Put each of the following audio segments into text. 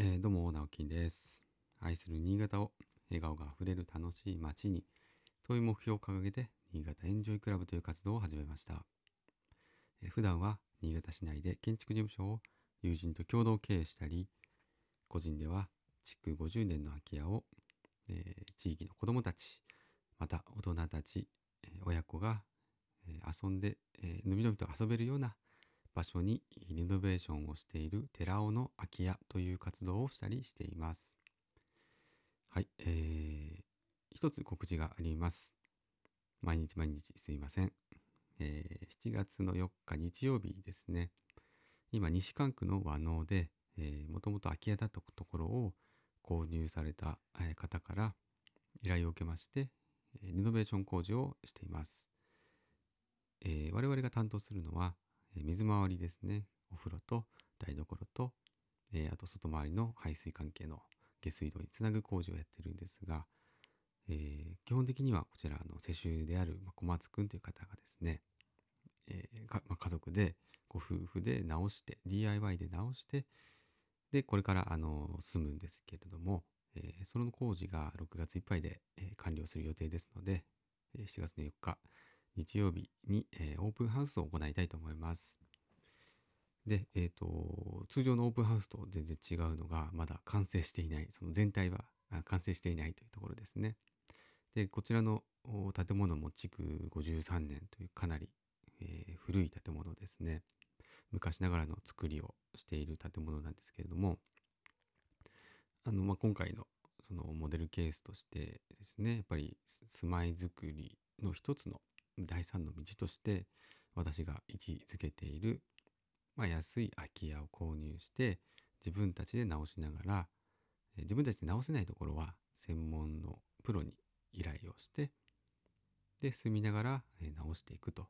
えーどうも直樹です。愛する新潟を笑顔があふれる楽しい街にという目標を掲げて新潟エンジョイクラブという活動を始めました、えー普段は新潟市内で建築事務所を友人と共同経営したり個人では築50年の空き家を、えー地域の子どもたちまた大人たち、え親子が、え遊んで、えーのびのびと遊べるような場所にリノベーションをしている寺尾の空き家という活動をしたりしています。はい、えー、一つ告知があります。毎日毎日すいません。えー7月の4日日曜日ですね。今、西関区の和能で、えー、もともと空き家だったところを購入された方から依頼を受けまして、リノベーション工事をしています。えー我々が担当するのは、水回りですね。お風呂と台所と、あと外回りの排水関係の下水道につなぐ工事をやってるんですが、えー基本的にはこちらの世襲である小松くんという方がですね、えーまあ家族でご夫婦で直して DIY で直してでこれからあの住むんですけれども、えーその工事が6月いっぱいで、完了する予定ですので、7月の4日日曜日に、えーオープンハウスを行いたいと思います。で、えっ、と、通常のオープンハウスと全然違うのが、まだ完成していない、その全体は完成していないというところですね。で、こちらの建物も築53年というかなり、えー古い建物ですね。昔ながらの作りをしている建物なんですけれども、あの、まあ、今回のそのモデルケースとしてですね、やっぱり住まいづくりの一つの第三の道として私が位置づけている、まあ、安い空き家を購入して自分たちで直しながら自分たちで直せないところは専門のプロに依頼をしてで住みながら直していくと。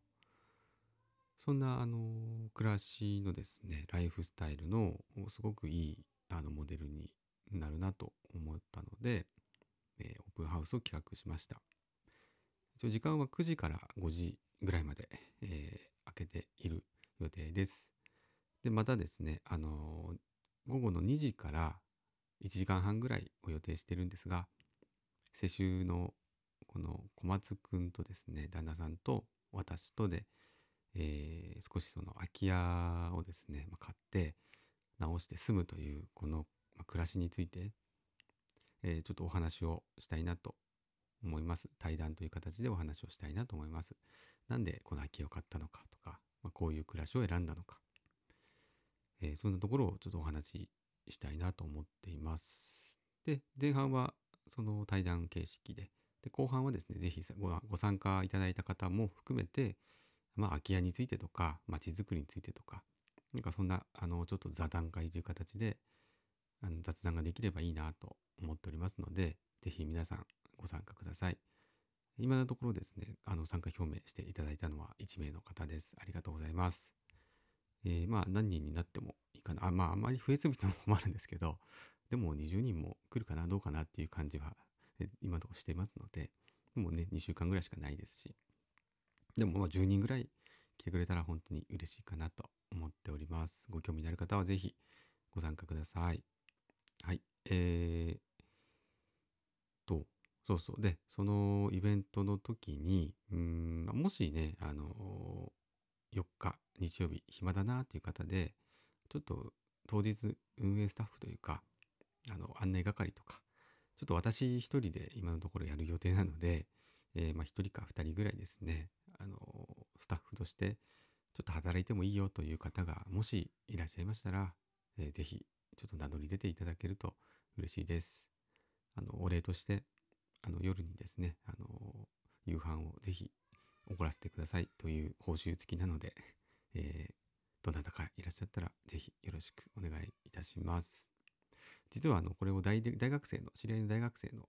そんなあの暮らしのですねライフスタイルのすごくいいあのモデルになるなと思ったので、えーオープンハウスを企画しました。一応時間は9時から5時ぐらいまで、えー開けている予定です。でまたですねあのー午後の2時から1時間半ぐらいを予定してるんですが世襲のこの小松くんとですね旦那さんと私とで、えー少しその空き家をですね、まあ買って直して住むというこの、暮らしについて、えーちょっとお話をしたいなと思います。対談という形でお話をしたいなと思います。なんでこの空き家を買ったのかとか、まあ、こういう暮らしを選んだのか、えーそんなところをちょっとお話ししたいなと思っています。で前半はその対談形式でで後半はですねぜひごご参加いただいた方も含めて、まあ、空き家についてとか街づくりについてとかなんかそんなあのちょっと座談会という形であの雑談ができればいいなと思っておりますのでぜひ皆さんご参加ください。今のところですねあの参加表明していただいたのは1名の方です。ありがとうございます。えーまあ何人になってもいいかな。あまああんまり増えすぎても困るんですけどでも20人も来るかなどうかなっていう感じは今のところしてますのでもうね2週間ぐらいしかないですしでもまあ10人ぐらい来てくれたら本当に嬉しいかなと思っております。ご興味のある方はぜひご参加ください。はいえー、そうそうでそのイベントの時にうーんもしねあの4日日曜日暇だなっていう方でちょっと当日運営スタッフというかあの案内係とかちょっと私一人で今のところやる予定なので、えーまあ一人か二人ぐらいですねあのスタッフとしてちょっと働いてもいいよという方がもしいらっしゃいましたら、えーぜひちょっと名乗り出ていただけると嬉しいです。あのお礼としてあの夜にですねあの夕飯をぜひ怒らせてくださいという報酬付きなので、えーどなたかいらっしゃったらぜひよろしくお願いいたします。実はあのこれを大学生の知り合いの大学生の、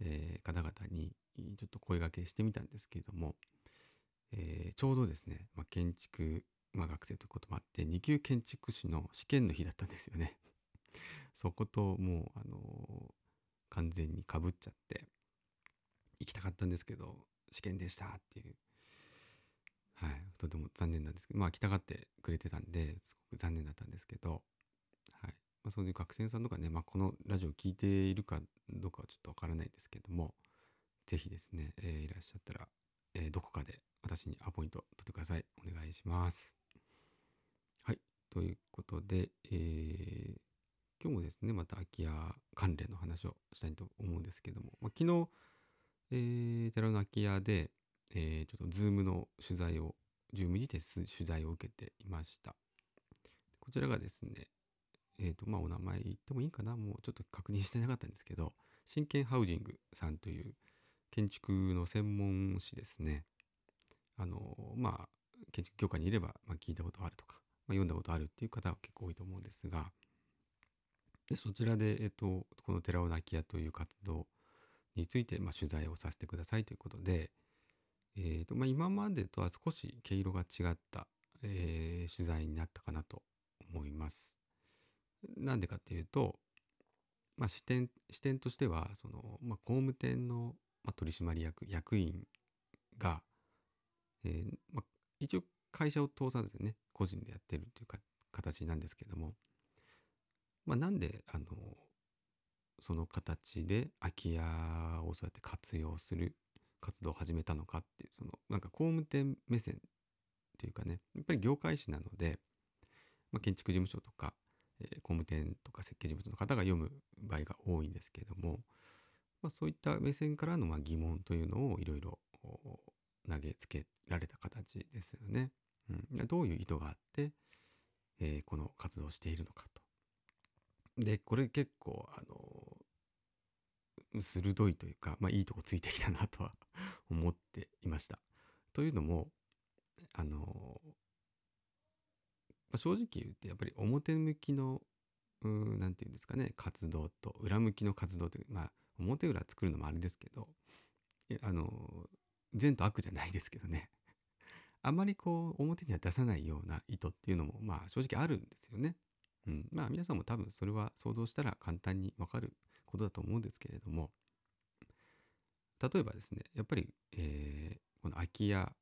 えー方々にちょっと声掛けしてみたんですけれども、えーちょうどですね、まあ、建築、まあ、学生ということもあって2級建築士の試験の日だったんですよね。そこともうあのー完全にかぶっちゃって行きたかったんですけど試験でしたっていうはいとても残念なんですけどまあ来たがってくれてたんですごく残念だったんですけどはいまあ、そういう学生さんとかね、まあ、このラジオを聞いているかどうかはちょっとわからないですけども、ぜひですね、えー、いらっしゃったら、えー、どこかで私にアポイント取ってください。お願いします。はい。ということで、えー、今日もですね、また空き家関連の話をしたいと思うんですけども、まあ、昨日、えー、寺の空き家で、えー、ちょっとズームの取材を、ズームにて取材を受けていました。こちらがですね、えっ、ー、と、まあ、お名前言ってもいいかなもうちょっと確認してなかったんですけど、新建ハウジングさんという建築の専門誌ですね。あの、まあ、建築業界にいれば、まあ、聞いたことあるとか、まあ、読んだことあるっていう方は結構多いと思うんですが、でそちらで、えっと、この寺尾泣き屋という活動について、まあ、取材をさせてくださいということで、えーとまあ、今までとは少し毛色が違った、えー、取材になったかなと思います。なんでかっていうと、まあ、視点視点としてはその、まあ、工務店の、ま、取締役役員が、えーまあ、一応会社を通さずね個人でやってるというか形なんですけども、まあ、なんであのその形で空き家をそうやって活用する活動を始めたのかっていうそのなんか工務店目線っていうかねやっぱり業界誌なので、まあ、建築事務所とか、えー、工務店とか設計事務所の方が読む場合が多いんですけれども、まあ、そういった目線からのまあ疑問というのをいろいろ投げつけられた形ですよね。うん、どういう意図があって、えー、この活動をしているのか。で、これ結構、あの、鋭いというか、まあいいとこついてきたなとは 思っていました。というのも、あの、まあ、正直言ってやっぱり表向きの、何て言うんですかね、活動と裏向きの活動という、まあ表裏作るのもあれですけど、あの、善と悪じゃないですけどね。あまりこう表には出さないような意図っていうのもまあ正直あるんですよね。うん、まあ皆さんも多分それは想像したら簡単にわかることだと思うんですけれども例えばですねやっぱり、えー、この空き家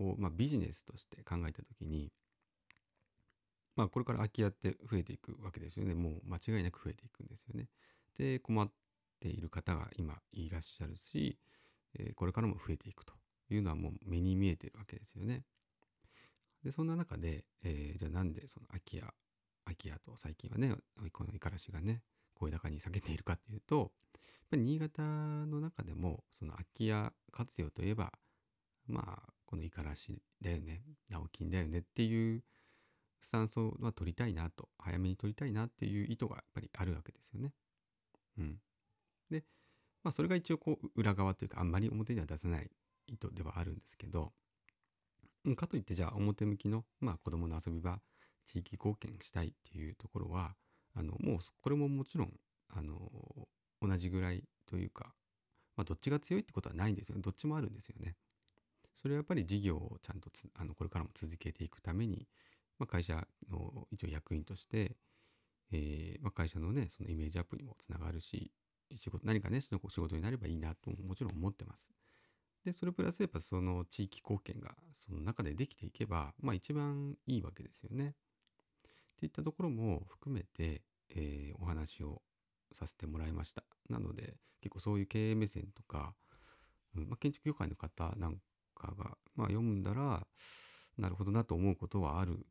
を、まあ、ビジネスとして考えた時にまあこれから空き家って増えていくわけですよねもう間違いなく増えていくんですよね。で困っている方が今いらっしゃるし、えー、これからも増えていくというのはもう目に見えてるわけですよね。でそんな中で、えー、じゃあなんでその空き家空き家と最近はねこの五十嵐がね声高に下げているかっていうとやっぱり新潟の中でもその空き家活用といえばまあこの五十嵐だよね直金だよねっていうスタンスを取りたいなと早めに取りたいなっていう意図がやっぱりあるわけですよね。うん、でまあそれが一応こう裏側というかあんまり表には出せない意図ではあるんですけどかといってじゃあ表向きのまあ子供の遊び場地域貢献したいっていうところはあのもうこれももちろんあの同じぐらいというか、まあ、どっちが強いってことはないんですよどっちもあるんですよね。それはやっぱり事業をちゃんとあのこれからも続けていくために、まあ、会社の一応役員として、えーまあ、会社のねそのイメージアップにもつながるし仕事何かねその仕事になればいいなともちろん思ってます。でそれプラスやっぱその地域貢献がその中でできていけばまあ一番いいわけですよね。っていったところも含めて、えー、お話をさせてもらいました。なので結構そういう経営目線とか、うんまあ、建築業界の方なんかが、まあ、読んだらなるほどなと思うことはある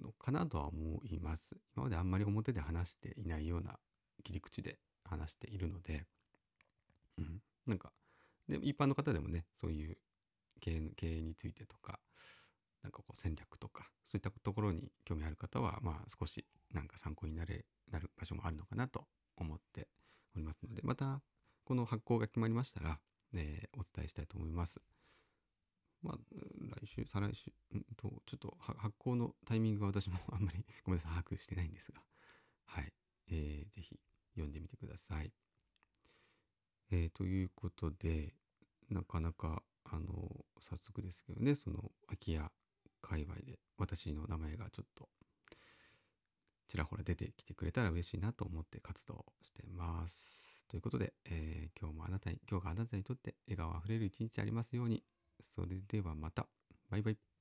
のかなとは思います。今まであんまり表で話していないような切り口で話しているので、うん、なんかで一般の方でもねそういう経営経営についてとかなんかこう戦略とかそういったところに興味ある方はまあ少しなんか参考になれなる場所もあるのかなと思っておりますのでまたこの発行が決まりましたら、えー、お伝えしたいと思います。まあ、来週、再来週、んと、ちょっと発行のタイミングが私も あんまりごめんなさい、把握してないんですが、はい、えー、ぜひ読んでみてください。えー、ということで、なかなか、あの、早速ですけどね、その空き家界隈で私の名前がちょっとちらほら出てきてくれたら嬉しいなと思って活動してます。ということで、えー、今日もあなたに、今日があなたにとって笑顔あふれる一日ありますように。それではまた。バイバイ。